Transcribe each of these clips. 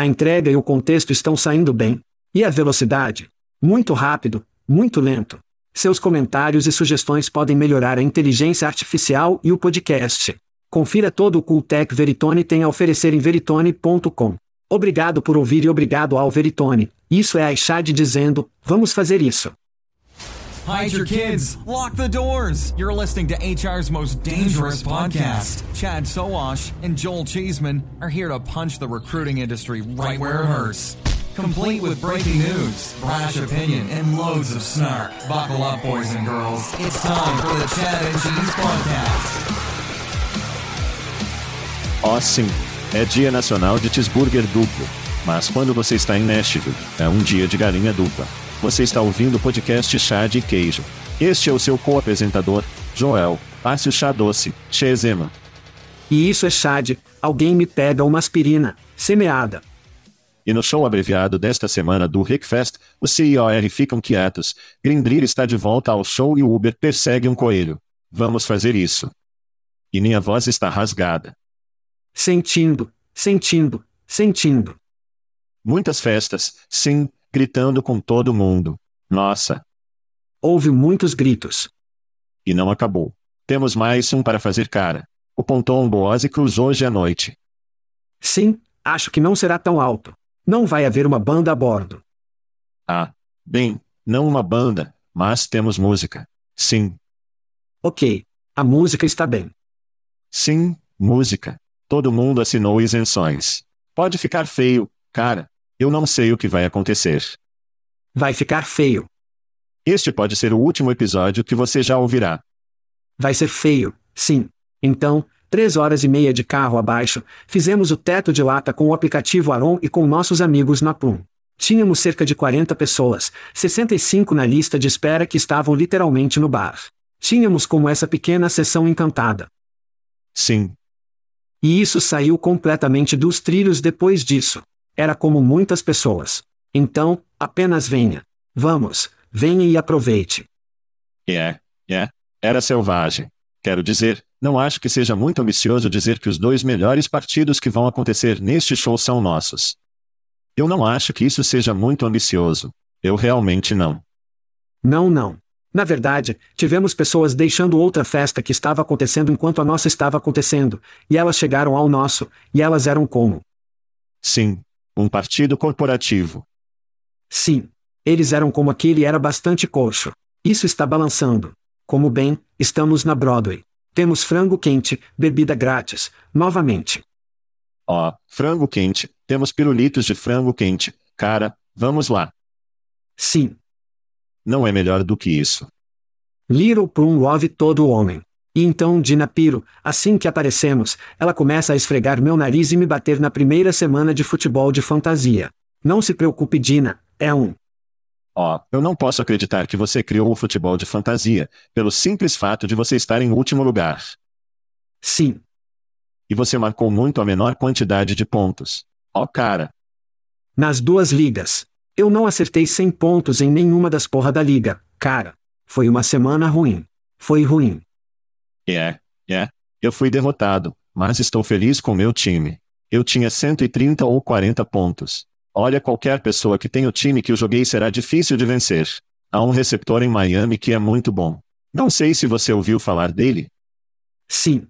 A entrega e o contexto estão saindo bem. E a velocidade? Muito rápido, muito lento. Seus comentários e sugestões podem melhorar a inteligência artificial e o podcast. Confira todo o Cooltech Veritone tem a oferecer em veritone.com. Obrigado por ouvir e obrigado ao Veritone. Isso é a Ishad dizendo, vamos fazer isso. Hide your kids. Lock the doors. You're listening to HR's most dangerous podcast. Chad Soash and Joel Cheeseman are here to punch the recruiting industry right where it hurts. Complete with breaking news, brash opinion, and loads of snark. Buckle up, boys and girls. It's time for the Chad and Cheese Podcast. Awesome. É Dia Nacional de Cheeseburger Duplo. Mas quando você está em Nashville, é um dia de galinha dupla. Você está ouvindo o podcast Chá de Queijo. Este é o seu co-apresentador, Joel, Párcio Chá Doce, Chezema. E isso é Chad, alguém me pega uma aspirina, semeada. E no show abreviado desta semana do Rickfest, os CIOR ficam quietos, Grindrir está de volta ao show e o Uber persegue um coelho. Vamos fazer isso. E minha voz está rasgada. Sentindo, sentindo, sentindo. Muitas festas, sim, gritando com todo mundo. Nossa! Houve muitos gritos. E não acabou. Temos mais um para fazer cara. O Ponton Boaz Cruz hoje à noite. Sim, acho que não será tão alto. Não vai haver uma banda a bordo. Ah, bem, não uma banda, mas temos música. Sim. Ok. A música está bem. Sim, música. Todo mundo assinou isenções. Pode ficar feio, cara. Eu não sei o que vai acontecer. Vai ficar feio. Este pode ser o último episódio que você já ouvirá. Vai ser feio, sim. Então, três horas e meia de carro abaixo, fizemos o teto de lata com o aplicativo Aron e com nossos amigos na Plum. Tínhamos cerca de 40 pessoas, 65 na lista de espera que estavam literalmente no bar. Tínhamos como essa pequena sessão encantada. Sim, E isso saiu completamente dos trilhos depois disso. Era como muitas pessoas. Então, apenas venha. Vamos, venha e aproveite. é, é. Era selvagem. Quero dizer, não acho que seja muito ambicioso dizer que os dois melhores partidos que vão acontecer neste show são nossos. Eu não acho que isso seja muito ambicioso. Eu realmente não. Não, não. Na verdade, tivemos pessoas deixando outra festa que estava acontecendo enquanto a nossa estava acontecendo, e elas chegaram ao nosso, e elas eram como? Sim, um partido corporativo. Sim. Eles eram como aquele era bastante coxo. Isso está balançando. Como bem, estamos na Broadway. Temos frango quente, bebida grátis, novamente. Ó, frango quente, temos pirulitos de frango quente. Cara, vamos lá. Sim. Não é melhor do que isso. Little Plum love todo homem. E então Dina Piro, assim que aparecemos, ela começa a esfregar meu nariz e me bater na primeira semana de futebol de fantasia. Não se preocupe Dina, é um. Ó, eu não posso acreditar que você criou o futebol de fantasia, pelo simples fato de você estar em último lugar. Sim. E você marcou muito a menor quantidade de pontos. Ó cara, Nas duas ligas. Eu não acertei 100 pontos em nenhuma das porra da liga, cara. Foi uma semana ruim. Foi ruim. É, é. Eu fui derrotado, mas estou feliz com meu time. Eu tinha 130 ou 40 pontos. Olha, qualquer pessoa que tem o time que eu joguei será difícil de vencer. Há um receptor em Miami que é muito bom. Não sei se você ouviu falar dele. Sim.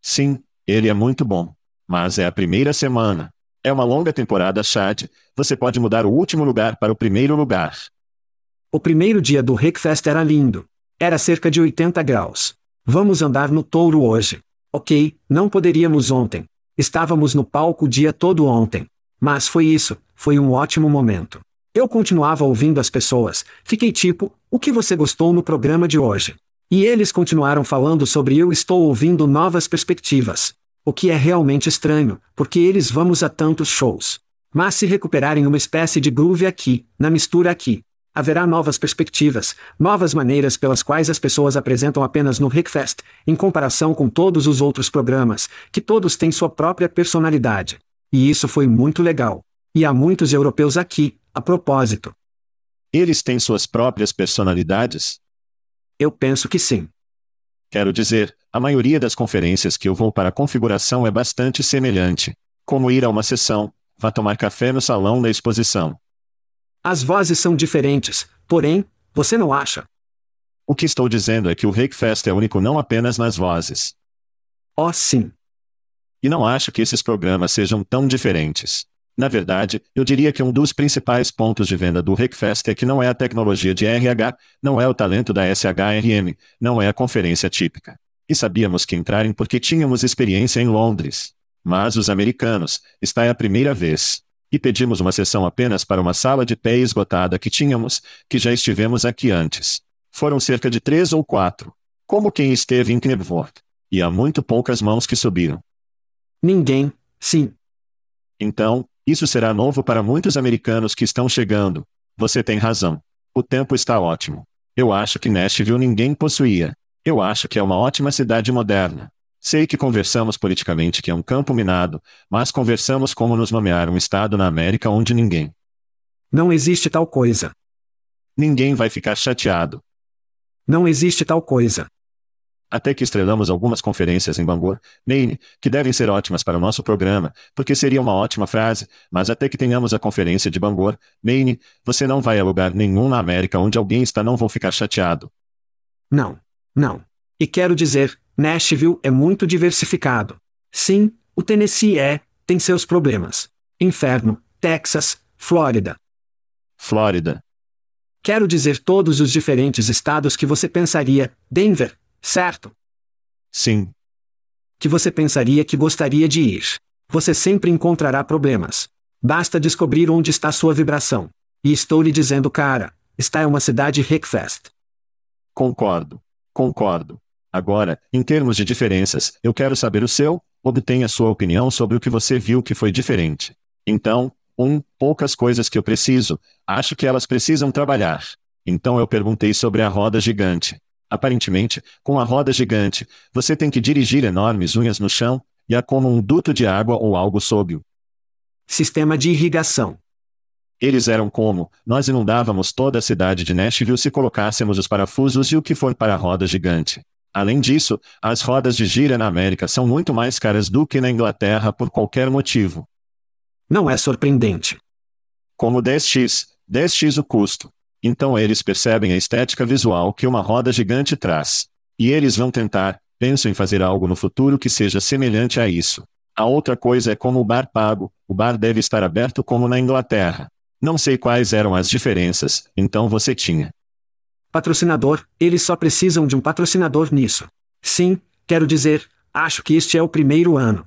Sim, ele é muito bom. Mas é a primeira semana. É uma longa temporada, Chad. Você pode mudar o último lugar para o primeiro lugar. O primeiro dia do Rickfest era lindo. Era cerca de 80 graus. Vamos andar no touro hoje. Ok, não poderíamos ontem. Estávamos no palco o dia todo ontem. Mas foi isso, foi um ótimo momento. Eu continuava ouvindo as pessoas, fiquei tipo, o que você gostou no programa de hoje? E eles continuaram falando sobre eu estou ouvindo novas perspectivas. O que é realmente estranho, porque eles vamos a tantos shows. Mas se recuperarem uma espécie de groove aqui, na mistura aqui, haverá novas perspectivas, novas maneiras pelas quais as pessoas apresentam apenas no Rickfest, em comparação com todos os outros programas, que todos têm sua própria personalidade. E isso foi muito legal. E há muitos europeus aqui, a propósito. Eles têm suas próprias personalidades? Eu penso que sim. Quero dizer, a maioria das conferências que eu vou para a configuração é bastante semelhante. Como ir a uma sessão, vá tomar café no salão da exposição. As vozes são diferentes, porém, você não acha? O que estou dizendo é que o Rickfest é único não apenas nas vozes. Oh, sim. E não acho que esses programas sejam tão diferentes. Na verdade, eu diria que um dos principais pontos de venda do Rickfest é que não é a tecnologia de RH, não é o talento da SHRM, não é a conferência típica. E sabíamos que entrarem porque tínhamos experiência em Londres. Mas os americanos, está é a primeira vez. E pedimos uma sessão apenas para uma sala de pé esgotada que tínhamos, que já estivemos aqui antes. Foram cerca de três ou quatro. Como quem esteve em Knebworth. E há muito poucas mãos que subiram. Ninguém, sim. Então, isso será novo para muitos americanos que estão chegando. Você tem razão. O tempo está ótimo. Eu acho que Nashville ninguém possuía. Eu acho que é uma ótima cidade moderna. Sei que conversamos politicamente que é um campo minado, mas conversamos como nos nomear um estado na América onde ninguém. Não existe tal coisa. Ninguém vai ficar chateado. Não existe tal coisa. Até que estrelamos algumas conferências em Bangor, Maine, que devem ser ótimas para o nosso programa, porque seria uma ótima frase, mas até que tenhamos a conferência de Bangor, Maine, você não vai a lugar nenhum na América onde alguém está não vou ficar chateado. Não. Não. E quero dizer, Nashville é muito diversificado. Sim, o Tennessee é, tem seus problemas. Inferno, Texas, Flórida. Flórida. Quero dizer todos os diferentes estados que você pensaria, Denver, certo? Sim. Que você pensaria que gostaria de ir. Você sempre encontrará problemas. Basta descobrir onde está sua vibração. E estou lhe dizendo, cara, está é uma cidade Rickfest. Concordo. Concordo. Agora, em termos de diferenças, eu quero saber o seu, obtenha sua opinião sobre o que você viu que foi diferente. Então, um, poucas coisas que eu preciso, acho que elas precisam trabalhar. Então eu perguntei sobre a roda gigante. Aparentemente, com a roda gigante, você tem que dirigir enormes unhas no chão, e há como um duto de água ou algo sob o sistema de irrigação. Eles eram como, nós inundávamos toda a cidade de Nashville se colocássemos os parafusos e o que for para a roda gigante. Além disso, as rodas de gira na América são muito mais caras do que na Inglaterra por qualquer motivo. Não é surpreendente. Como 10x, 10x o custo. Então eles percebem a estética visual que uma roda gigante traz. E eles vão tentar, penso em fazer algo no futuro que seja semelhante a isso. A outra coisa é como o bar pago, o bar deve estar aberto como na Inglaterra. Não sei quais eram as diferenças, então você tinha Patrocinador, eles só precisam de um patrocinador nisso. Sim, quero dizer, acho que este é o primeiro ano.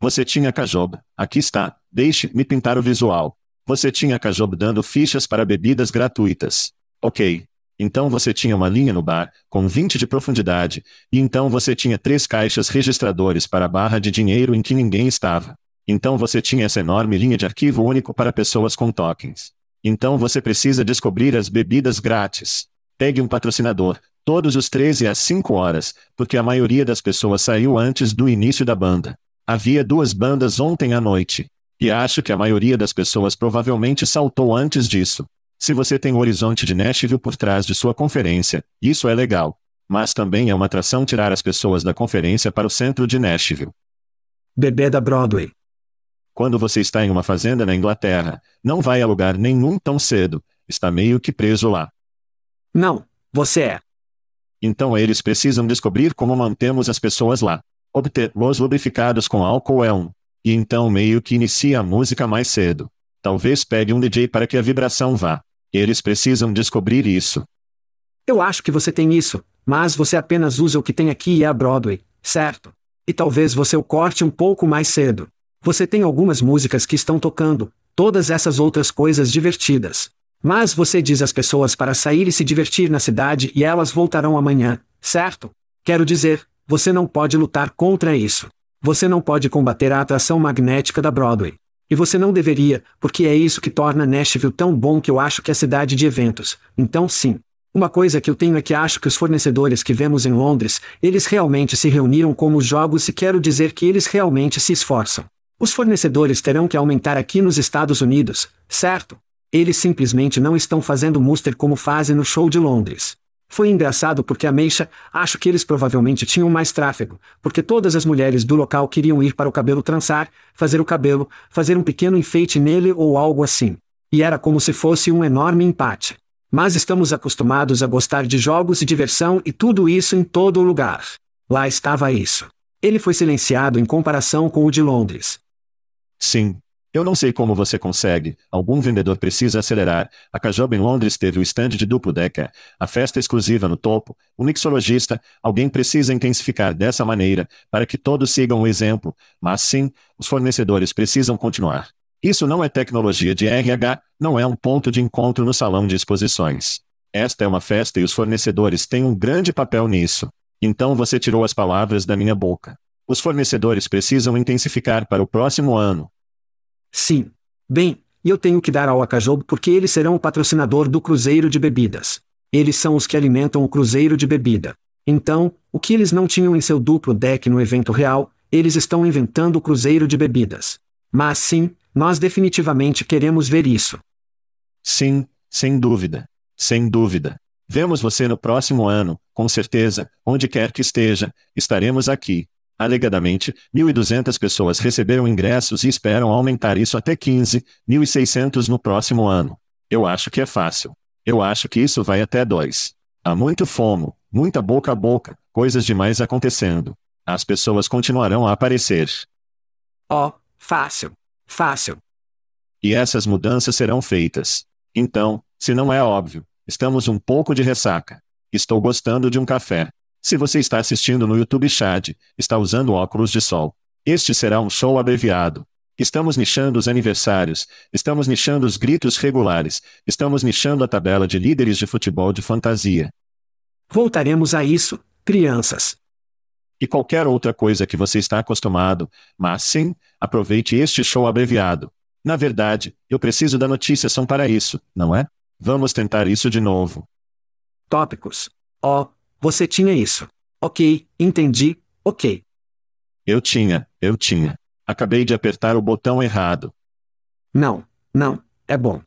Você tinha Cajob, aqui está, deixe-me pintar o visual. Você tinha Cajob dando fichas para bebidas gratuitas. Ok. Então você tinha uma linha no bar, com 20 de profundidade, e então você tinha três caixas registradores para a barra de dinheiro em que ninguém estava. Então você tinha essa enorme linha de arquivo único para pessoas com tokens. Então você precisa descobrir as bebidas grátis. Pegue um patrocinador, todos os 13 às 5 horas, porque a maioria das pessoas saiu antes do início da banda. Havia duas bandas ontem à noite. E acho que a maioria das pessoas provavelmente saltou antes disso. Se você tem o horizonte de Nashville por trás de sua conferência, isso é legal. Mas também é uma atração tirar as pessoas da conferência para o centro de Nashville. Bebê da Broadway. Quando você está em uma fazenda na Inglaterra, não vai a lugar nenhum tão cedo, está meio que preso lá. Não, você é. Então eles precisam descobrir como mantemos as pessoas lá. Obter los lubrificados com álcool é um. E então meio que inicia a música mais cedo. Talvez pegue um DJ para que a vibração vá. Eles precisam descobrir isso. Eu acho que você tem isso, mas você apenas usa o que tem aqui e é a Broadway, certo? E talvez você o corte um pouco mais cedo. Você tem algumas músicas que estão tocando, todas essas outras coisas divertidas. Mas você diz às pessoas para sair e se divertir na cidade e elas voltarão amanhã, certo? Quero dizer, você não pode lutar contra isso. Você não pode combater a atração magnética da Broadway. E você não deveria, porque é isso que torna Nashville tão bom que eu acho que é cidade de eventos. Então sim. Uma coisa que eu tenho é que acho que os fornecedores que vemos em Londres, eles realmente se reuniram como os jogos e quero dizer que eles realmente se esforçam. Os fornecedores terão que aumentar aqui nos Estados Unidos, certo? Eles simplesmente não estão fazendo muster como fazem no show de Londres. Foi engraçado porque a Meixa, acho que eles provavelmente tinham mais tráfego, porque todas as mulheres do local queriam ir para o cabelo trançar, fazer o cabelo, fazer um pequeno enfeite nele ou algo assim. E era como se fosse um enorme empate. Mas estamos acostumados a gostar de jogos e diversão e tudo isso em todo lugar. Lá estava isso. Ele foi silenciado em comparação com o de Londres. Sim, eu não sei como você consegue. Algum vendedor precisa acelerar. A Cajob em Londres teve o stand de duplo decker, a festa exclusiva no topo, o mixologista. Alguém precisa intensificar dessa maneira, para que todos sigam o exemplo. Mas sim, os fornecedores precisam continuar. Isso não é tecnologia de RH, não é um ponto de encontro no salão de exposições. Esta é uma festa e os fornecedores têm um grande papel nisso. Então você tirou as palavras da minha boca. Os fornecedores precisam intensificar para o próximo ano. Sim. Bem, e eu tenho que dar ao Acajob porque eles serão o patrocinador do cruzeiro de bebidas. Eles são os que alimentam o cruzeiro de bebida. Então, o que eles não tinham em seu duplo deck no evento real, eles estão inventando o cruzeiro de bebidas. Mas sim, nós definitivamente queremos ver isso. Sim, sem dúvida. Sem dúvida. Vemos você no próximo ano, com certeza, onde quer que esteja, estaremos aqui, Alegadamente, 1.200 pessoas receberam ingressos e esperam aumentar isso até 15.600 no próximo ano. Eu acho que é fácil. Eu acho que isso vai até 2. Há muito fomo, muita boca a boca, coisas demais acontecendo. As pessoas continuarão a aparecer. Oh, fácil. Fácil. E essas mudanças serão feitas. Então, se não é óbvio, estamos um pouco de ressaca. Estou gostando de um café. Se você está assistindo no YouTube Chad, está usando óculos de sol. Este será um show abreviado. Estamos nichando os aniversários, estamos nichando os gritos regulares, estamos nichando a tabela de líderes de futebol de fantasia. Voltaremos a isso, crianças. E qualquer outra coisa que você está acostumado, mas sim, aproveite este show abreviado. Na verdade, eu preciso da notícia são para isso, não é? Vamos tentar isso de novo. Tópicos. Oh, você tinha isso. Ok, entendi, ok. Eu tinha, eu tinha. Acabei de apertar o botão errado. Não, não, é bom.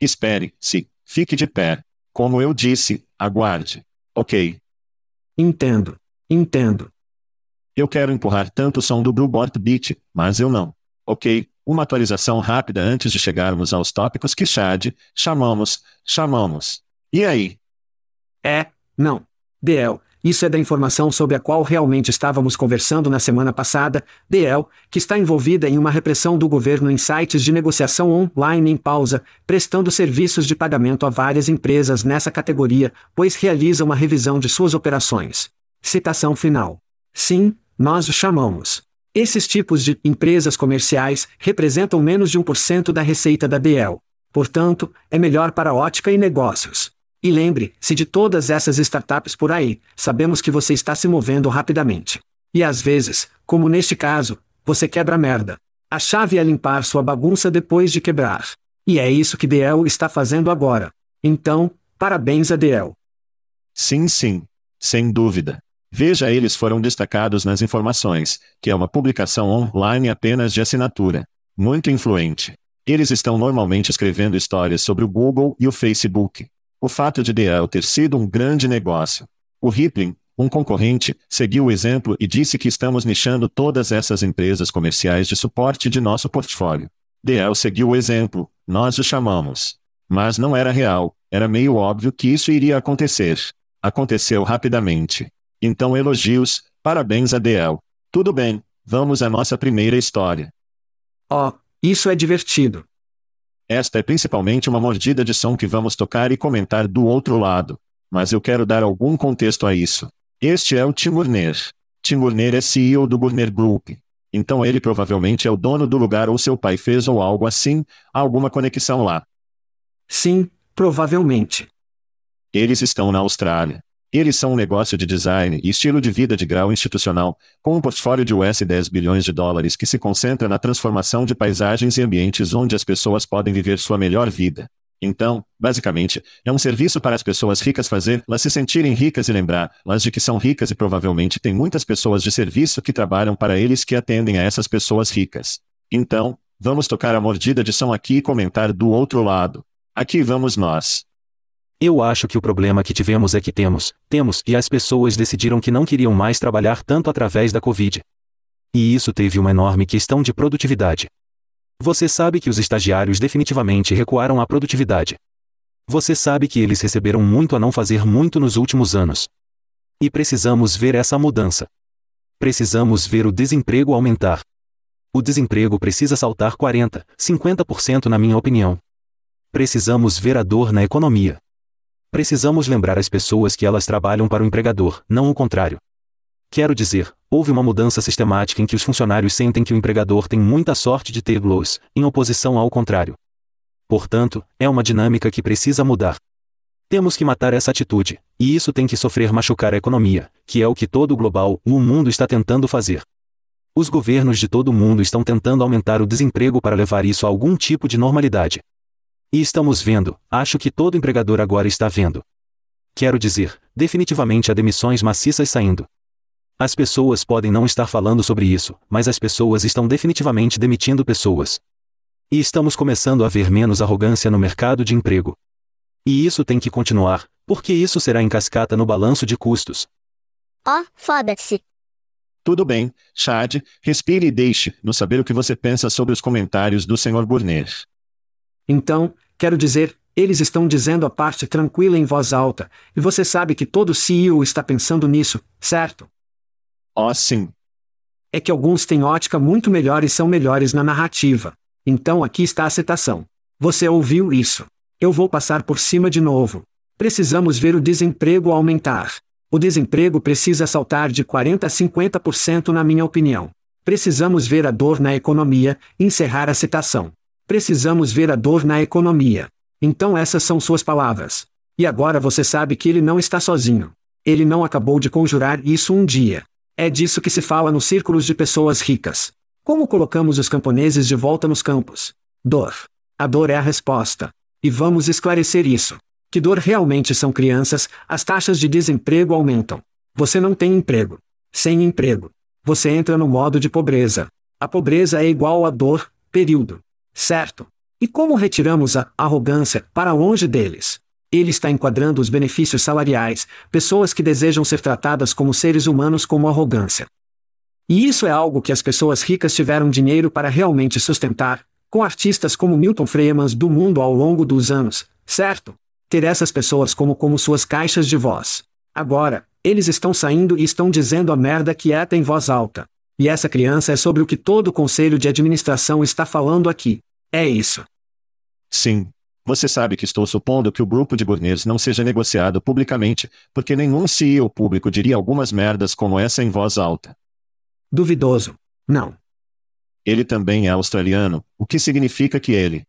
Espere, se, fique de pé. Como eu disse, aguarde. Ok. Entendo, entendo. Eu quero empurrar tanto o som do Billboard Beat, mas eu não. Ok, uma atualização rápida antes de chegarmos aos tópicos que Chad, chamamos, chamamos. E aí? É, não. DL, isso é da informação sobre a qual realmente estávamos conversando na semana passada, DL, que está envolvida em uma repressão do governo em sites de negociação online em pausa, prestando serviços de pagamento a várias empresas nessa categoria, pois realiza uma revisão de suas operações. Citação final. Sim, nós o chamamos. Esses tipos de empresas comerciais representam menos de 1% da receita da DL. Portanto, é melhor para ótica e negócios. E lembre-se de todas essas startups por aí, sabemos que você está se movendo rapidamente. E às vezes, como neste caso, você quebra merda. A chave é limpar sua bagunça depois de quebrar. E é isso que DL está fazendo agora. Então, parabéns a DL. Sim, sim. Sem dúvida. Veja, eles foram destacados nas informações, que é uma publicação online apenas de assinatura. Muito influente. Eles estão normalmente escrevendo histórias sobre o Google e o Facebook. O fato de DL ter sido um grande negócio. O Rippling, um concorrente, seguiu o exemplo e disse que estamos nichando todas essas empresas comerciais de suporte de nosso portfólio. DL seguiu o exemplo, nós o chamamos. Mas não era real, era meio óbvio que isso iria acontecer. Aconteceu rapidamente. Então elogios, parabéns a DL. Tudo bem, vamos à nossa primeira história. Oh, isso é divertido. Esta é principalmente uma mordida de som que vamos tocar e comentar do outro lado. Mas eu quero dar algum contexto a isso. Este é o Tim Gurner. Tim é CEO do Gurner Group. Então ele provavelmente é o dono do lugar ou seu pai fez ou algo assim, alguma conexão lá. Sim, provavelmente. Eles estão na Austrália. Eles são um negócio de design e estilo de vida de grau institucional, com um portfólio de US 10 bilhões de dólares que se concentra na transformação de paisagens e ambientes onde as pessoas podem viver sua melhor vida. Então, basicamente, é um serviço para as pessoas ricas fazer-las se sentirem ricas e lembrar-las de que são ricas e provavelmente tem muitas pessoas de serviço que trabalham para eles que atendem a essas pessoas ricas. Então, vamos tocar a mordida de som aqui e comentar do outro lado. Aqui vamos nós. Eu acho que o problema que tivemos é que temos, temos, e as pessoas decidiram que não queriam mais trabalhar tanto através da Covid. E isso teve uma enorme questão de produtividade. Você sabe que os estagiários definitivamente recuaram a produtividade. Você sabe que eles receberam muito a não fazer muito nos últimos anos. E precisamos ver essa mudança. Precisamos ver o desemprego aumentar. O desemprego precisa saltar 40, 50% na minha opinião. Precisamos ver a dor na economia. Precisamos lembrar as pessoas que elas trabalham para o empregador, não o contrário. Quero dizer, houve uma mudança sistemática em que os funcionários sentem que o empregador tem muita sorte de ter los, em oposição ao contrário. Portanto, é uma dinâmica que precisa mudar. Temos que matar essa atitude, e isso tem que sofrer machucar a economia, que é o que todo o global, o mundo está tentando fazer. Os governos de todo o mundo estão tentando aumentar o desemprego para levar isso a algum tipo de normalidade. E estamos vendo, acho que todo empregador agora está vendo. Quero dizer, definitivamente há demissões maciças saindo. As pessoas podem não estar falando sobre isso, mas as pessoas estão definitivamente demitindo pessoas. E estamos começando a ver menos arrogância no mercado de emprego. E isso tem que continuar, porque isso será em cascata no balanço de custos. Oh, foda-se. Tudo bem, Chad, respire e deixe-nos saber o que você pensa sobre os comentários do Sr. Burner. Então, Quero dizer, eles estão dizendo a parte tranquila em voz alta, e você sabe que todo CEO está pensando nisso, certo? Oh, sim. É que alguns têm ótica muito melhor e são melhores na narrativa. Então aqui está a citação. Você ouviu isso. Eu vou passar por cima de novo. Precisamos ver o desemprego aumentar. O desemprego precisa saltar de 40 a 50% na minha opinião. Precisamos ver a dor na economia, encerrar a citação. Precisamos ver a dor na economia. Então essas são suas palavras. E agora você sabe que ele não está sozinho. Ele não acabou de conjurar isso um dia. É disso que se fala nos círculos de pessoas ricas. Como colocamos os camponeses de volta nos campos? Dor. A dor é a resposta. E vamos esclarecer isso. Que dor realmente são crianças, as taxas de desemprego aumentam. Você não tem emprego. Sem emprego. Você entra no modo de pobreza. A pobreza é igual a dor, período. Certo. E como retiramos a arrogância para longe deles? Ele está enquadrando os benefícios salariais, pessoas que desejam ser tratadas como seres humanos como arrogância. E isso é algo que as pessoas ricas tiveram dinheiro para realmente sustentar, com artistas como Milton Friedman do mundo ao longo dos anos, certo? Ter essas pessoas como como suas caixas de voz. Agora, eles estão saindo e estão dizendo a merda quieta em voz alta. E essa criança é sobre o que todo o conselho de administração está falando aqui. É isso. Sim. Você sabe que estou supondo que o grupo de Burners não seja negociado publicamente, porque nenhum CEO público diria algumas merdas como essa em voz alta. Duvidoso. Não. Ele também é australiano, o que significa que ele.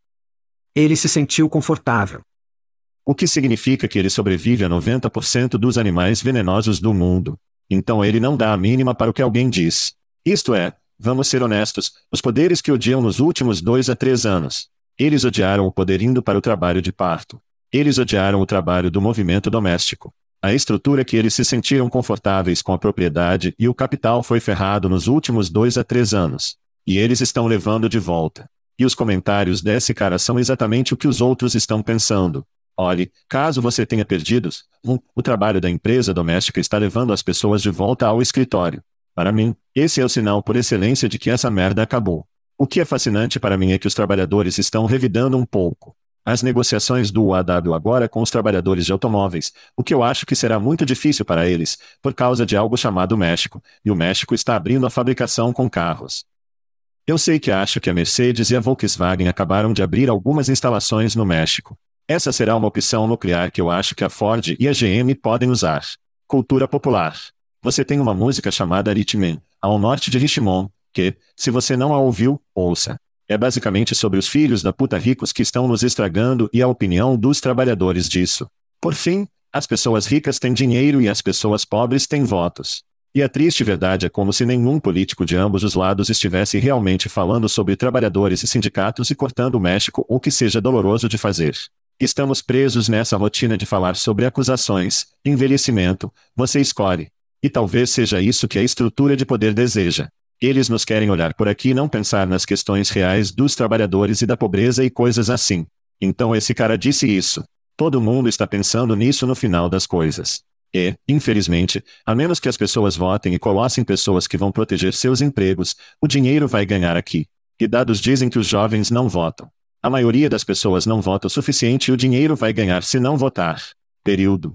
Ele se sentiu confortável. O que significa que ele sobrevive a 90% dos animais venenosos do mundo. Então ele não dá a mínima para o que alguém diz. Isto é, vamos ser honestos, os poderes que odiam nos últimos dois a três anos. Eles odiaram o poder indo para o trabalho de parto. Eles odiaram o trabalho do movimento doméstico. A estrutura que eles se sentiram confortáveis com a propriedade e o capital foi ferrado nos últimos dois a três anos. E eles estão levando de volta. E os comentários desse cara são exatamente o que os outros estão pensando. Olhe, caso você tenha perdidos, um, o trabalho da empresa doméstica está levando as pessoas de volta ao escritório. Para mim, esse é o sinal por excelência de que essa merda acabou. O que é fascinante para mim é que os trabalhadores estão revidando um pouco. As negociações do UAW agora com os trabalhadores de automóveis, o que eu acho que será muito difícil para eles, por causa de algo chamado México, e o México está abrindo a fabricação com carros. Eu sei que acho que a Mercedes e a Volkswagen acabaram de abrir algumas instalações no México. Essa será uma opção nuclear que eu acho que a Ford e a GM podem usar. Cultura popular. Você tem uma música chamada Richmond, ao norte de Richmond, que, se você não a ouviu, ouça. É basicamente sobre os filhos da puta ricos que estão nos estragando e a opinião dos trabalhadores disso. Por fim, as pessoas ricas têm dinheiro e as pessoas pobres têm votos. E a triste verdade é como se nenhum político de ambos os lados estivesse realmente falando sobre trabalhadores e sindicatos e cortando o México, o que seja doloroso de fazer. Estamos presos nessa rotina de falar sobre acusações, envelhecimento, você escolhe. E talvez seja isso que a estrutura de poder deseja. Eles nos querem olhar por aqui e não pensar nas questões reais dos trabalhadores e da pobreza e coisas assim. Então esse cara disse isso. Todo mundo está pensando nisso no final das coisas. E, infelizmente, a menos que as pessoas votem e coloquem pessoas que vão proteger seus empregos, o dinheiro vai ganhar aqui. E dados dizem que os jovens não votam. A maioria das pessoas não vota o suficiente e o dinheiro vai ganhar se não votar. Período.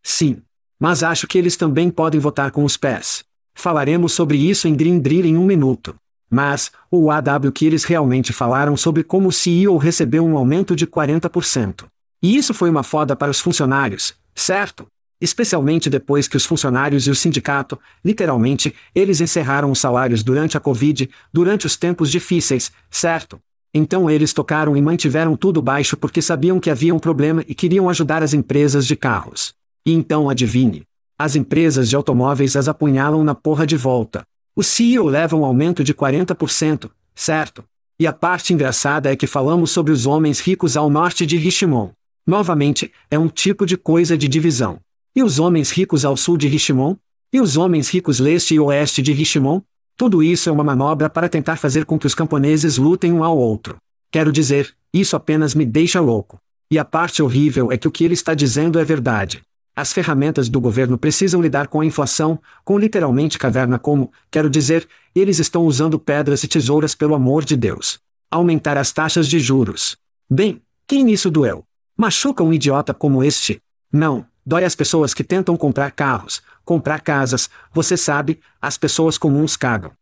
Sim. Mas acho que eles também podem votar com os pés. Falaremos sobre isso em Green Drill em um minuto. Mas, o AW que eles realmente falaram sobre como o CEO recebeu um aumento de 40%. E isso foi uma foda para os funcionários, certo? Especialmente depois que os funcionários e o sindicato, literalmente, eles encerraram os salários durante a Covid, durante os tempos difíceis, certo? Então eles tocaram e mantiveram tudo baixo porque sabiam que havia um problema e queriam ajudar as empresas de carros. E então adivinhe. As empresas de automóveis as apunhalam na porra de volta. O CEO leva um aumento de 40%, certo? E a parte engraçada é que falamos sobre os homens ricos ao norte de Richmond. Novamente, é um tipo de coisa de divisão. E os homens ricos ao sul de Richmond? E os homens ricos leste e oeste de Richmond? Tudo isso é uma manobra para tentar fazer com que os camponeses lutem um ao outro. Quero dizer, isso apenas me deixa louco. E a parte horrível é que o que ele está dizendo é verdade. As ferramentas do governo precisam lidar com a inflação, com literalmente caverna como, quero dizer, eles estão usando pedras e tesouras pelo amor de Deus. Aumentar as taxas de juros. Bem, quem nisso doeu? Machuca um idiota como este? Não, dói as pessoas que tentam comprar carros, comprar casas, você sabe, as pessoas comuns cagam.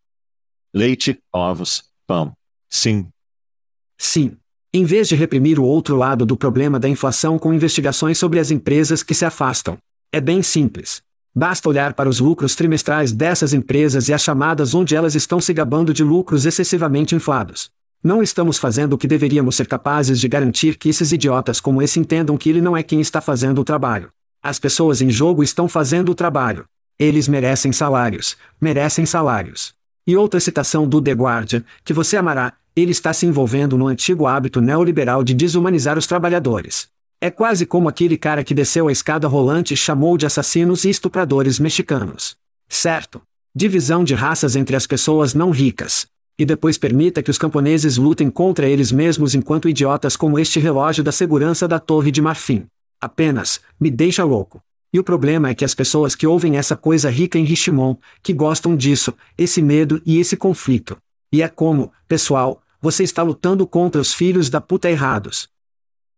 Leite, ovos, pão. Sim. Sim. Em vez de reprimir o outro lado do problema da inflação com investigações sobre as empresas que se afastam. É bem simples. Basta olhar para os lucros trimestrais dessas empresas e as chamadas onde elas estão se gabando de lucros excessivamente inflados. Não estamos fazendo o que deveríamos ser capazes de garantir que esses idiotas como esse entendam que ele não é quem está fazendo o trabalho. As pessoas em jogo estão fazendo o trabalho. Eles merecem salários, merecem salários. E outra citação do The Guardian, que você amará, ele está se envolvendo no antigo hábito neoliberal de desumanizar os trabalhadores. É quase como aquele cara que desceu a escada rolante e chamou de assassinos e estupradores mexicanos. Certo? Divisão de raças entre as pessoas não ricas. E depois permita que os camponeses lutem contra eles mesmos enquanto idiotas como este relógio da segurança da Torre de Marfim. Apenas, me deixa louco. E o problema é que as pessoas que ouvem essa coisa rica em Richmond, que gostam disso, esse medo e esse conflito. E é como, pessoal, você está lutando contra os filhos da puta errados.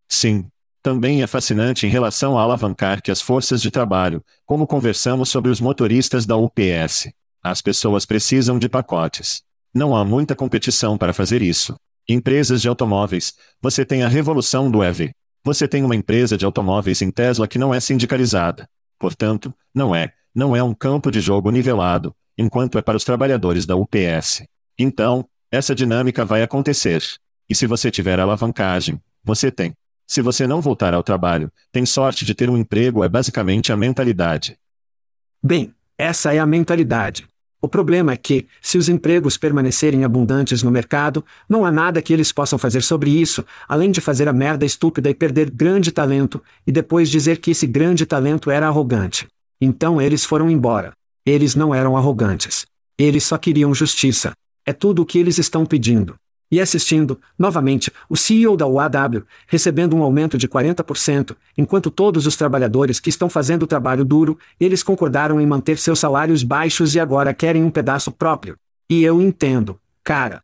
Sim. Também é fascinante em relação a alavancar que as forças de trabalho, como conversamos sobre os motoristas da UPS. As pessoas precisam de pacotes. Não há muita competição para fazer isso. Empresas de automóveis, você tem a revolução do EV. Você tem uma empresa de automóveis em Tesla que não é sindicalizada. Portanto, não é, não é um campo de jogo nivelado, enquanto é para os trabalhadores da UPS. Então, essa dinâmica vai acontecer. E se você tiver alavancagem, você tem. Se você não voltar ao trabalho, tem sorte de ter um emprego é basicamente a mentalidade. Bem, essa é a mentalidade. O problema é que, se os empregos permanecerem abundantes no mercado, não há nada que eles possam fazer sobre isso, além de fazer a merda estúpida e perder grande talento, e depois dizer que esse grande talento era arrogante. Então eles foram embora. Eles não eram arrogantes. Eles só queriam justiça. É tudo o que eles estão pedindo. E assistindo, novamente, o CEO da UAW, recebendo um aumento de 40%, enquanto todos os trabalhadores que estão fazendo o trabalho duro, eles concordaram em manter seus salários baixos e agora querem um pedaço próprio. E eu entendo, cara.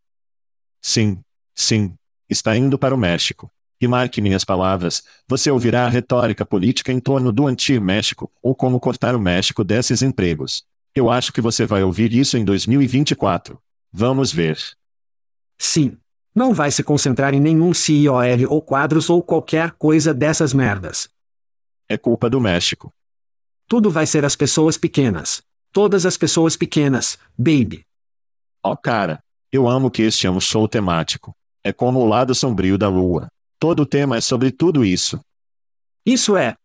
Sim, sim. Está indo para o México. E marque minhas palavras, você ouvirá a retórica política em torno do anti-México, ou como cortar o México desses empregos. Eu acho que você vai ouvir isso em 2024. Vamos ver. Sim. Não vai se concentrar em nenhum CIOL ou quadros ou qualquer coisa dessas merdas. É culpa do México. Tudo vai ser as pessoas pequenas. Todas as pessoas pequenas, baby. Oh cara, eu amo que este é um show temático. É como o lado sombrio da lua. Todo o tema é sobre tudo isso. Isso é.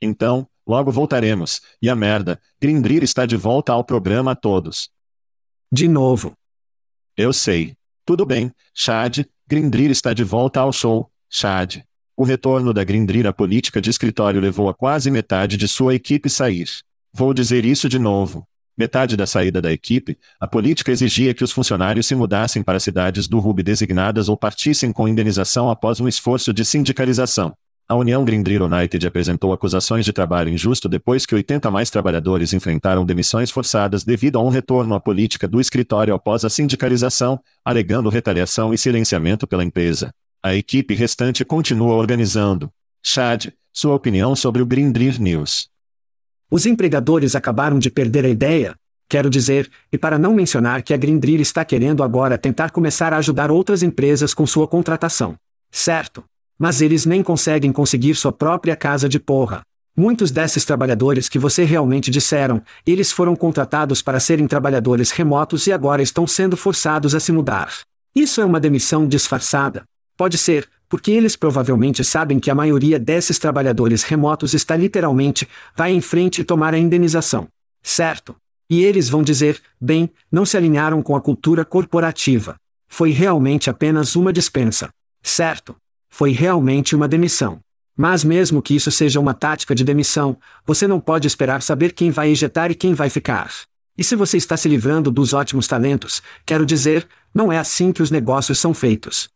Então, logo voltaremos. E a merda, Grindr está de volta ao programa a todos. De novo. Eu sei. Tudo bem, Chad, Grindr está de volta ao show, Chad. O retorno da Grindr à política de escritório levou a quase metade de sua equipe sair. Vou dizer isso de novo. Metade da saída da equipe, a política exigia que os funcionários se mudassem para cidades do Ruby designadas ou partissem com indenização após um esforço de sindicalização. A União Grindr United apresentou acusações de trabalho injusto depois que 80 mais trabalhadores enfrentaram demissões forçadas devido a um retorno à política do escritório após a sindicalização, alegando retaliação e silenciamento pela empresa. A equipe restante continua organizando. Chad, sua opinião sobre o Grindr News. Os empregadores acabaram de perder a ideia. Quero dizer, e para não mencionar que a Grindr está querendo agora tentar começar a ajudar outras empresas com sua contratação. Certo. Mas eles nem conseguem conseguir sua própria casa de porra. Muitos desses trabalhadores que você realmente disseram, eles foram contratados para serem trabalhadores remotos e agora estão sendo forçados a se mudar. Isso é uma demissão disfarçada. Pode ser, porque eles provavelmente sabem que a maioria desses trabalhadores remotos está literalmente, vai em frente e tomar a indenização. Certo? E eles vão dizer, bem, não se alinharam com a cultura corporativa. Foi realmente apenas uma dispensa. Certo? Foi realmente uma demissão. Mas mesmo que isso seja uma tática de demissão, você não pode esperar saber quem vai ejetar e quem vai ficar. E se você está se livrando dos ótimos talentos, quero dizer, não é assim que os negócios são feitos.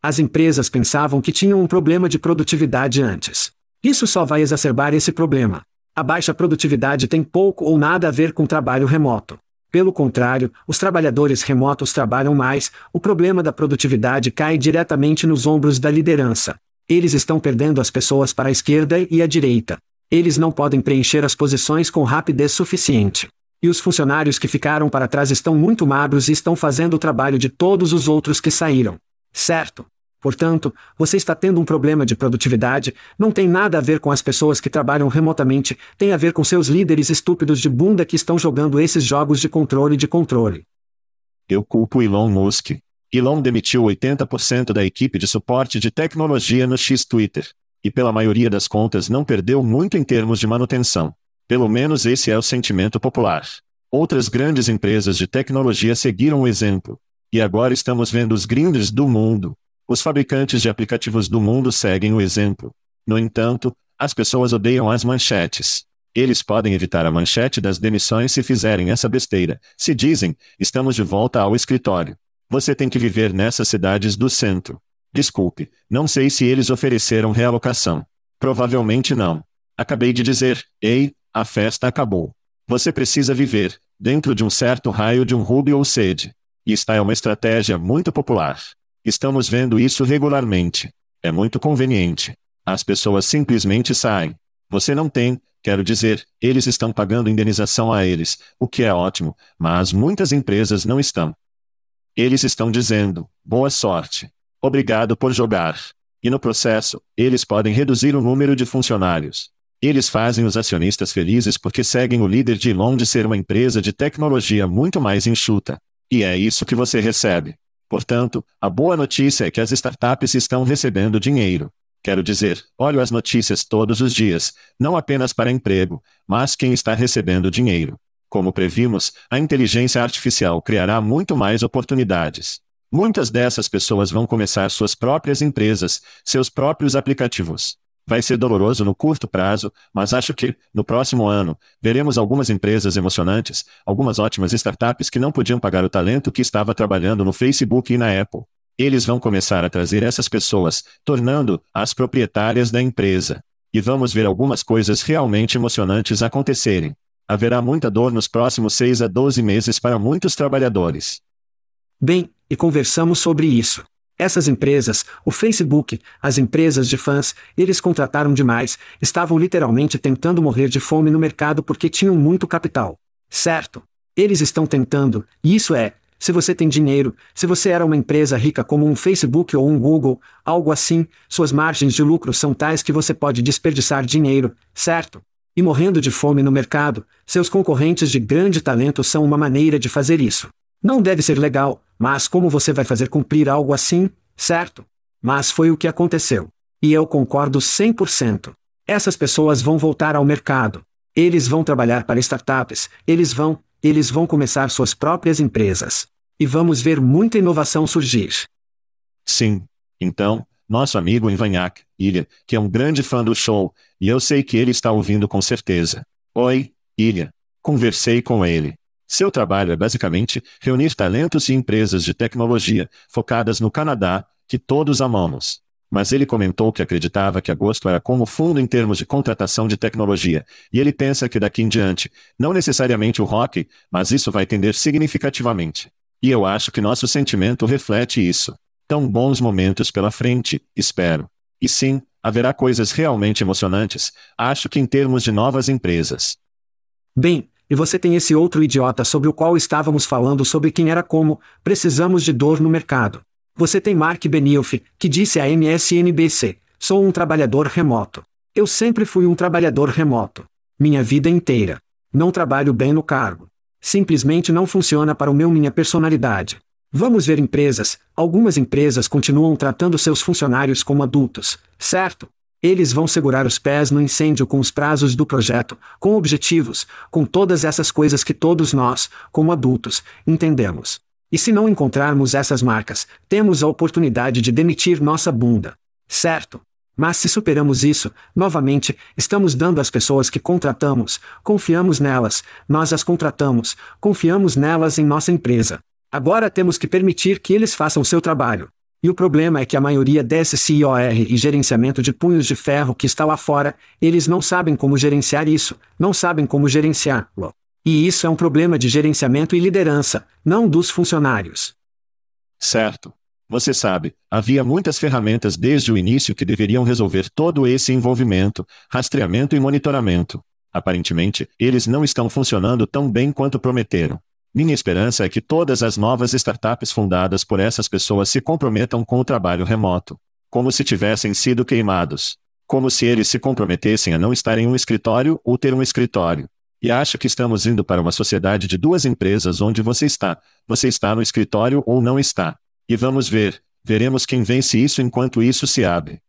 As empresas pensavam que tinham um problema de produtividade antes. Isso só vai exacerbar esse problema. A baixa produtividade tem pouco ou nada a ver com trabalho remoto. Pelo contrário, os trabalhadores remotos trabalham mais, o problema da produtividade cai diretamente nos ombros da liderança. Eles estão perdendo as pessoas para a esquerda e a direita. Eles não podem preencher as posições com rapidez suficiente. E os funcionários que ficaram para trás estão muito magros e estão fazendo o trabalho de todos os outros que saíram. Certo. Portanto, você está tendo um problema de produtividade, não tem nada a ver com as pessoas que trabalham remotamente, tem a ver com seus líderes estúpidos de bunda que estão jogando esses jogos de controle de controle. Eu culpo Elon Musk. Elon demitiu 80% da equipe de suporte de tecnologia no X Twitter. E pela maioria das contas não perdeu muito em termos de manutenção. Pelo menos esse é o sentimento popular. Outras grandes empresas de tecnologia seguiram o exemplo. E agora estamos vendo os gringos do mundo. Os fabricantes de aplicativos do mundo seguem o exemplo. No entanto, as pessoas odeiam as manchetes. Eles podem evitar a manchete das demissões se fizerem essa besteira. Se dizem, estamos de volta ao escritório. Você tem que viver nessas cidades do centro. Desculpe, não sei se eles ofereceram realocação. Provavelmente não. Acabei de dizer, ei, a festa acabou. Você precisa viver, dentro de um certo raio de um ruby ou sede. E esta é uma estratégia muito popular. Estamos vendo isso regularmente. É muito conveniente. As pessoas simplesmente saem. Você não tem, quero dizer, eles estão pagando indenização a eles, o que é ótimo, mas muitas empresas não estão. Eles estão dizendo: boa sorte. Obrigado por jogar. E no processo, eles podem reduzir o número de funcionários. Eles fazem os acionistas felizes porque seguem o líder de Elon ser uma empresa de tecnologia muito mais enxuta. E é isso que você recebe. Portanto, a boa notícia é que as startups estão recebendo dinheiro. Quero dizer, olho as notícias todos os dias, não apenas para emprego, mas quem está recebendo dinheiro. Como previmos, a inteligência artificial criará muito mais oportunidades. Muitas dessas pessoas vão começar suas próprias empresas, seus próprios aplicativos. Vai ser doloroso no curto prazo, mas acho que, no próximo ano, veremos algumas empresas emocionantes, algumas ótimas startups que não podiam pagar o talento que estava trabalhando no Facebook e na Apple. Eles vão começar a trazer essas pessoas, tornando-as proprietárias da empresa. E vamos ver algumas coisas realmente emocionantes acontecerem. Haverá muita dor nos próximos 6 a 12 meses para muitos trabalhadores. Bem, e conversamos sobre isso. Essas empresas, o Facebook, as empresas de fãs, eles contrataram demais, estavam literalmente tentando morrer de fome no mercado porque tinham muito capital. Certo? Eles estão tentando, e isso é, se você tem dinheiro, se você era uma empresa rica como um Facebook ou um Google, algo assim, suas margens de lucro são tais que você pode desperdiçar dinheiro, certo? E morrendo de fome no mercado, seus concorrentes de grande talento são uma maneira de fazer isso. Não deve ser legal, mas como você vai fazer cumprir algo assim, certo? Mas foi o que aconteceu. E eu concordo 100%. Essas pessoas vão voltar ao mercado. Eles vão trabalhar para startups, eles vão, eles vão começar suas próprias empresas. E vamos ver muita inovação surgir. Sim. Então, nosso amigo Ivanhac, Ilha, que é um grande fã do show, e eu sei que ele está ouvindo com certeza. Oi, Ilha. Conversei com ele. Seu trabalho é basicamente reunir talentos e empresas de tecnologia, focadas no Canadá, que todos amamos. Mas ele comentou que acreditava que agosto era como fundo em termos de contratação de tecnologia, e ele pensa que daqui em diante, não necessariamente o rock, mas isso vai tender significativamente. E eu acho que nosso sentimento reflete isso. Tão bons momentos pela frente, espero. E sim, haverá coisas realmente emocionantes, acho que em termos de novas empresas. Bem, e você tem esse outro idiota sobre o qual estávamos falando sobre quem era como, precisamos de dor no mercado. Você tem Mark Benioff, que disse à MSNBC, sou um trabalhador remoto. Eu sempre fui um trabalhador remoto. Minha vida inteira. Não trabalho bem no cargo. Simplesmente não funciona para o meu minha personalidade. Vamos ver empresas, algumas empresas continuam tratando seus funcionários como adultos, certo? Eles vão segurar os pés no incêndio com os prazos do projeto, com objetivos, com todas essas coisas que todos nós, como adultos, entendemos. E se não encontrarmos essas marcas, temos a oportunidade de demitir nossa bunda. Certo? Mas se superamos isso, novamente, estamos dando às pessoas que contratamos, confiamos nelas, nós as contratamos, confiamos nelas em nossa empresa. Agora temos que permitir que eles façam seu trabalho. E o problema é que a maioria desse CIOR e gerenciamento de punhos de ferro que está lá fora, eles não sabem como gerenciar isso, não sabem como gerenciá-lo. E isso é um problema de gerenciamento e liderança, não dos funcionários. Certo. Você sabe, havia muitas ferramentas desde o início que deveriam resolver todo esse envolvimento, rastreamento e monitoramento. Aparentemente, eles não estão funcionando tão bem quanto prometeram. Minha esperança é que todas as novas startups fundadas por essas pessoas se comprometam com o trabalho remoto. Como se tivessem sido queimados. Como se eles se comprometessem a não estar em um escritório ou ter um escritório. E acho que estamos indo para uma sociedade de duas empresas onde você está. Você está no escritório ou não está. E vamos ver. Veremos quem vence isso enquanto isso se abre.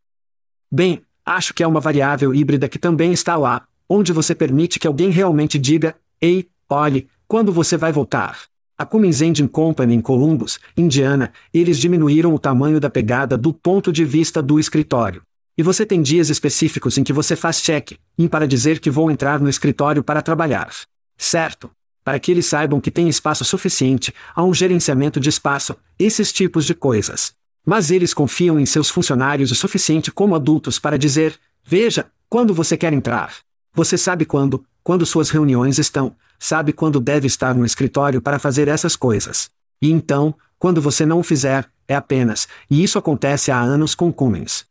Bem, acho que é uma variável híbrida que também está lá, onde você permite que alguém realmente diga: Ei, olhe, quando você vai voltar? A Cummins Engine Company em Columbus, Indiana, eles diminuíram o tamanho da pegada do ponto de vista do escritório. E você tem dias específicos em que você faz check-in para dizer que vou entrar no escritório para trabalhar. Certo? Para que eles saibam que tem espaço suficiente, há um gerenciamento de espaço, esses tipos de coisas. Mas eles confiam em seus funcionários o suficiente como adultos para dizer: veja, quando você quer entrar. Você sabe quando, quando suas reuniões estão, sabe quando deve estar no escritório para fazer essas coisas. E então, quando você não o fizer, é apenas, e isso acontece há anos com Cummins.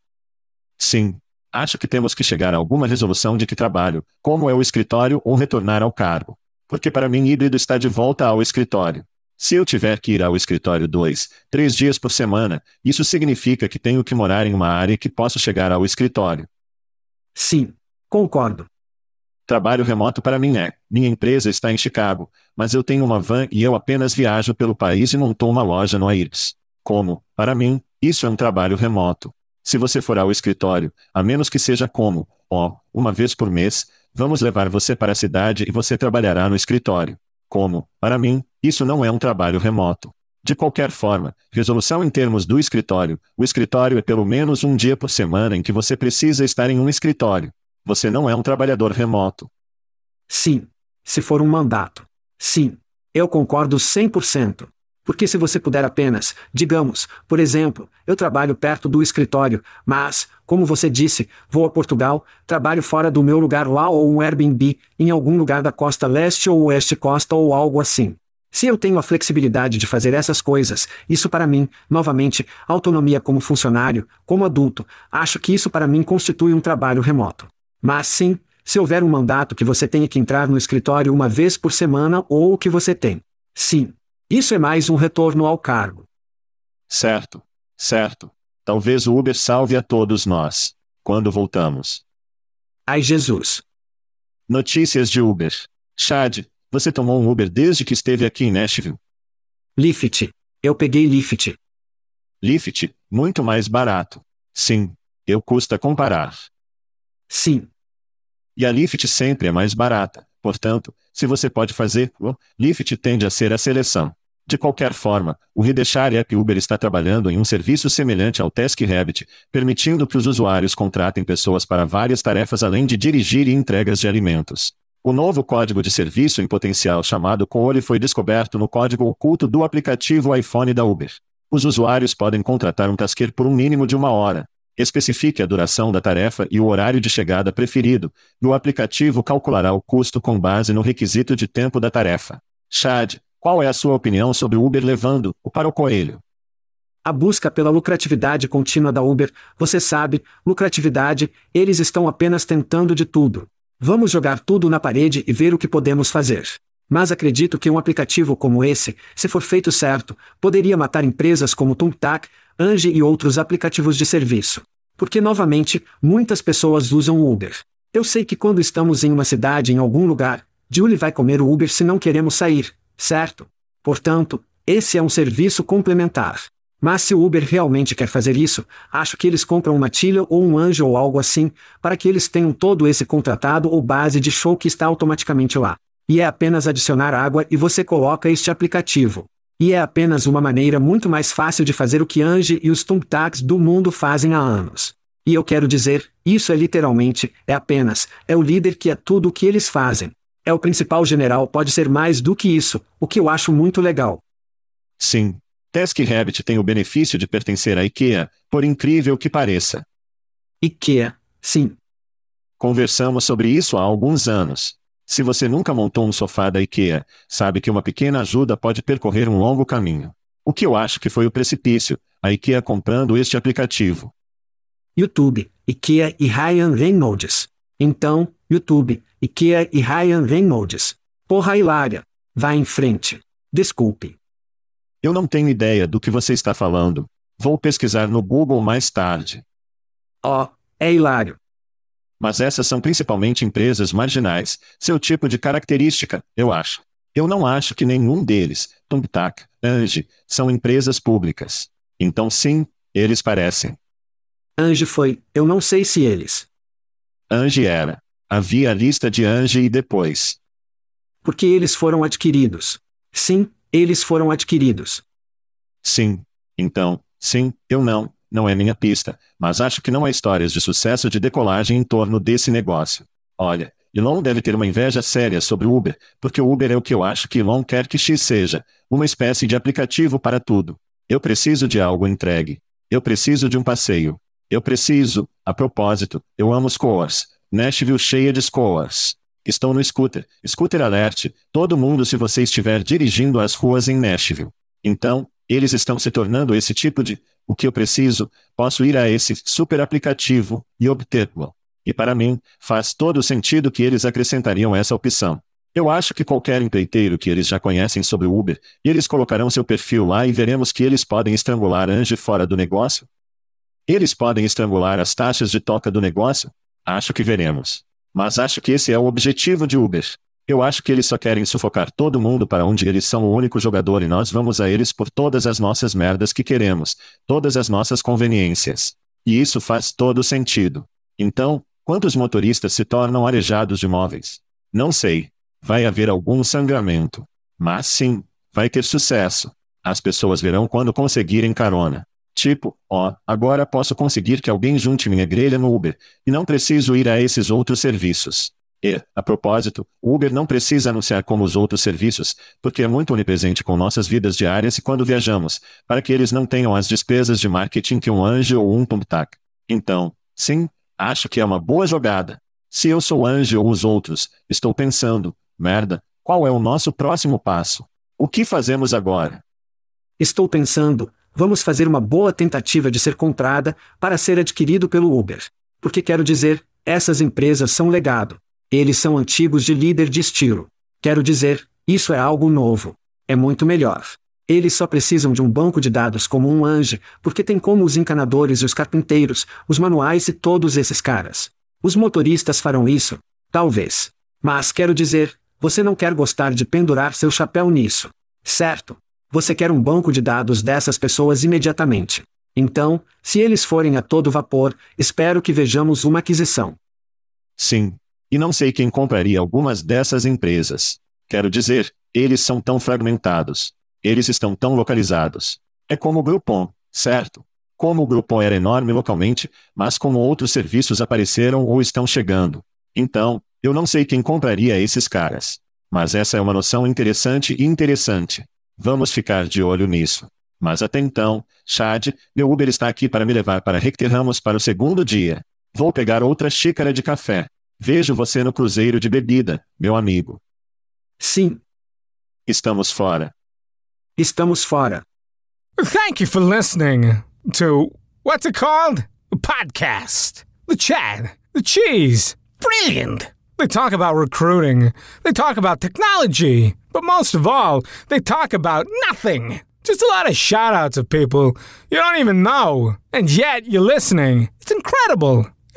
Sim. Acho que temos que chegar a alguma resolução de que trabalho, como é o escritório ou retornar ao cargo. Porque para mim híbrido está de volta ao escritório. Se eu tiver que ir ao escritório dois, três dias por semana, isso significa que tenho que morar em uma área que posso chegar ao escritório. Sim, concordo. Trabalho remoto para mim é: minha empresa está em Chicago, mas eu tenho uma van e eu apenas viajo pelo país e montou uma loja no Aires. Como, para mim, isso é um trabalho remoto. Se você for ao escritório, a menos que seja como, ó, oh, uma vez por mês, vamos levar você para a cidade e você trabalhará no escritório. Como, para mim, isso não é um trabalho remoto. De qualquer forma, resolução em termos do escritório: o escritório é pelo menos um dia por semana em que você precisa estar em um escritório. Você não é um trabalhador remoto. Sim. Se for um mandato. Sim. Eu concordo 100%. Porque se você puder apenas, digamos, por exemplo, eu trabalho perto do escritório, mas, como você disse, vou a Portugal, trabalho fora do meu lugar lá ou um Airbnb, em algum lugar da costa leste ou oeste costa ou algo assim. Se eu tenho a flexibilidade de fazer essas coisas, isso para mim, novamente, autonomia como funcionário, como adulto, acho que isso para mim constitui um trabalho remoto. Mas sim, se houver um mandato que você tenha que entrar no escritório uma vez por semana ou o que você tem. Sim. Isso é mais um retorno ao cargo. Certo. Certo. Talvez o Uber salve a todos nós. Quando voltamos. Ai Jesus. Notícias de Uber. Chad, você tomou um Uber desde que esteve aqui em Nashville? Lyft. Eu peguei Lyft. Lyft, muito mais barato. Sim. Eu custa comparar. Sim. E a Lyft sempre é mais barata. Portanto, se você pode fazer, o Lyft tende a ser a seleção. De qualquer forma, o Rideshare App Uber está trabalhando em um serviço semelhante ao TaskRabbit, permitindo que os usuários contratem pessoas para várias tarefas além de dirigir e entregas de alimentos. O novo código de serviço em potencial chamado Cole foi descoberto no código oculto do aplicativo iPhone da Uber. Os usuários podem contratar um tasker por um mínimo de uma hora. Especifique a duração da tarefa e o horário de chegada preferido, e o aplicativo calculará o custo com base no requisito de tempo da tarefa. Chad, qual é a sua opinião sobre o Uber levando-o para o coelho? A busca pela lucratividade contínua da Uber, você sabe, lucratividade, eles estão apenas tentando de tudo. Vamos jogar tudo na parede e ver o que podemos fazer. Mas acredito que um aplicativo como esse, se for feito certo, poderia matar empresas como Thumbtack, Ange e outros aplicativos de serviço. Porque, novamente, muitas pessoas usam o Uber. Eu sei que quando estamos em uma cidade em algum lugar, Julie vai comer o Uber se não queremos sair, certo? Portanto, esse é um serviço complementar. Mas se o Uber realmente quer fazer isso, acho que eles compram uma tilha ou um anjo ou algo assim, para que eles tenham todo esse contratado ou base de show que está automaticamente lá. E é apenas adicionar água e você coloca este aplicativo. E é apenas uma maneira muito mais fácil de fazer o que Ange e os Thumbtacks do mundo fazem há anos. E eu quero dizer, isso é literalmente, é apenas, é o líder que é tudo o que eles fazem. É o principal general pode ser mais do que isso, o que eu acho muito legal. Sim, TaskRabbit tem o benefício de pertencer à IKEA, por incrível que pareça. IKEA, sim. Conversamos sobre isso há alguns anos. Se você nunca montou um sofá da IKEA, sabe que uma pequena ajuda pode percorrer um longo caminho. O que eu acho que foi o precipício, a IKEA comprando este aplicativo. YouTube, IKEA e Ryan Reynolds. Então, YouTube, IKEA e Ryan Reynolds. Porra hilária. Vá em frente. Desculpe. Eu não tenho ideia do que você está falando. Vou pesquisar no Google mais tarde. Oh, é hilário. Mas essas são principalmente empresas marginais, seu tipo de característica, eu acho. Eu não acho que nenhum deles, Thumbtack, Ange, são empresas públicas. Então sim, eles parecem. Ange foi, eu não sei se eles. Ange era. Havia a lista de Ange e depois. Porque eles foram adquiridos. Sim, eles foram adquiridos. Sim. Então, sim, eu não, não é minha pista, mas acho que não há histórias de sucesso de decolagem em torno desse negócio. Olha, Elon deve ter uma inveja séria sobre o Uber, porque o Uber é o que eu acho que Elon quer que X seja, uma espécie de aplicativo para tudo. Eu preciso de algo entregue. Eu preciso de um passeio. Eu preciso, a propósito, eu amo scores. Nashville cheia de scores. Estão no scooter. Scooter alert. Todo mundo se você estiver dirigindo as ruas em Nashville. Então, eles estão se tornando esse tipo de o que eu preciso, posso ir a esse super aplicativo e obtê-lo. E para mim, faz todo sentido que eles acrescentariam essa opção. Eu acho que qualquer empreiteiro que eles já conhecem sobre o Uber, eles colocarão seu perfil lá e veremos que eles podem estrangular Ange fora do negócio? Eles podem estrangular as taxas de toca do negócio? Acho que veremos. Mas acho que esse é o objetivo de Uber. Eu acho que eles só querem sufocar todo mundo para onde eles são o único jogador e nós vamos a eles por todas as nossas merdas que queremos, todas as nossas conveniências. E isso faz todo sentido. Então, quantos motoristas se tornam arejados de móveis? Não sei. Vai haver algum sangramento. Mas sim, vai ter sucesso. As pessoas verão quando conseguirem carona. Tipo, ó, agora posso conseguir que alguém junte minha grelha no Uber, e não preciso ir a esses outros serviços. E, a propósito, o Uber não precisa anunciar como os outros serviços, porque é muito onipresente com nossas vidas diárias e quando viajamos, para que eles não tenham as despesas de marketing que um anjo ou um thumbtack. Então, sim, acho que é uma boa jogada. Se eu sou anjo ou os outros, estou pensando, merda, qual é o nosso próximo passo? O que fazemos agora? Estou pensando, vamos fazer uma boa tentativa de ser comprada para ser adquirido pelo Uber. Porque quero dizer, essas empresas são legado. Eles são antigos de líder de estilo. Quero dizer, isso é algo novo. É muito melhor. Eles só precisam de um banco de dados como um anjo, porque tem como os encanadores e os carpinteiros, os manuais e todos esses caras. Os motoristas farão isso? Talvez. Mas quero dizer, você não quer gostar de pendurar seu chapéu nisso. Certo? Você quer um banco de dados dessas pessoas imediatamente. Então, se eles forem a todo vapor, espero que vejamos uma aquisição. Sim, e não sei quem compraria algumas dessas empresas. Quero dizer, eles são tão fragmentados. Eles estão tão localizados. É como o Groupon, certo? Como o Groupon era enorme localmente, mas como outros serviços apareceram ou estão chegando. Então, eu não sei quem compraria esses caras. Mas essa é uma noção interessante e interessante. Vamos ficar de olho nisso. Mas até então, Chad, meu Uber está aqui para me levar para Recter Ramos para o segundo dia. Vou pegar outra xícara de café. Vejo você no cruzeiro de bebida, meu amigo. Sim. Estamos fora. Estamos fora. Thank you for listening to what's it called? A podcast. The chat. The cheese. Brilliant. They talk about recruiting. They talk about technology. But most of all, they talk about nothing. Just a lot of shout outs of people you don't even know. And yet you're listening. It's incredible.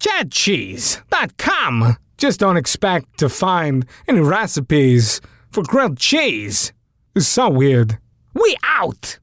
chatcheese.com. Just don't expect to find any recipes for grilled cheese. It's so weird. We out!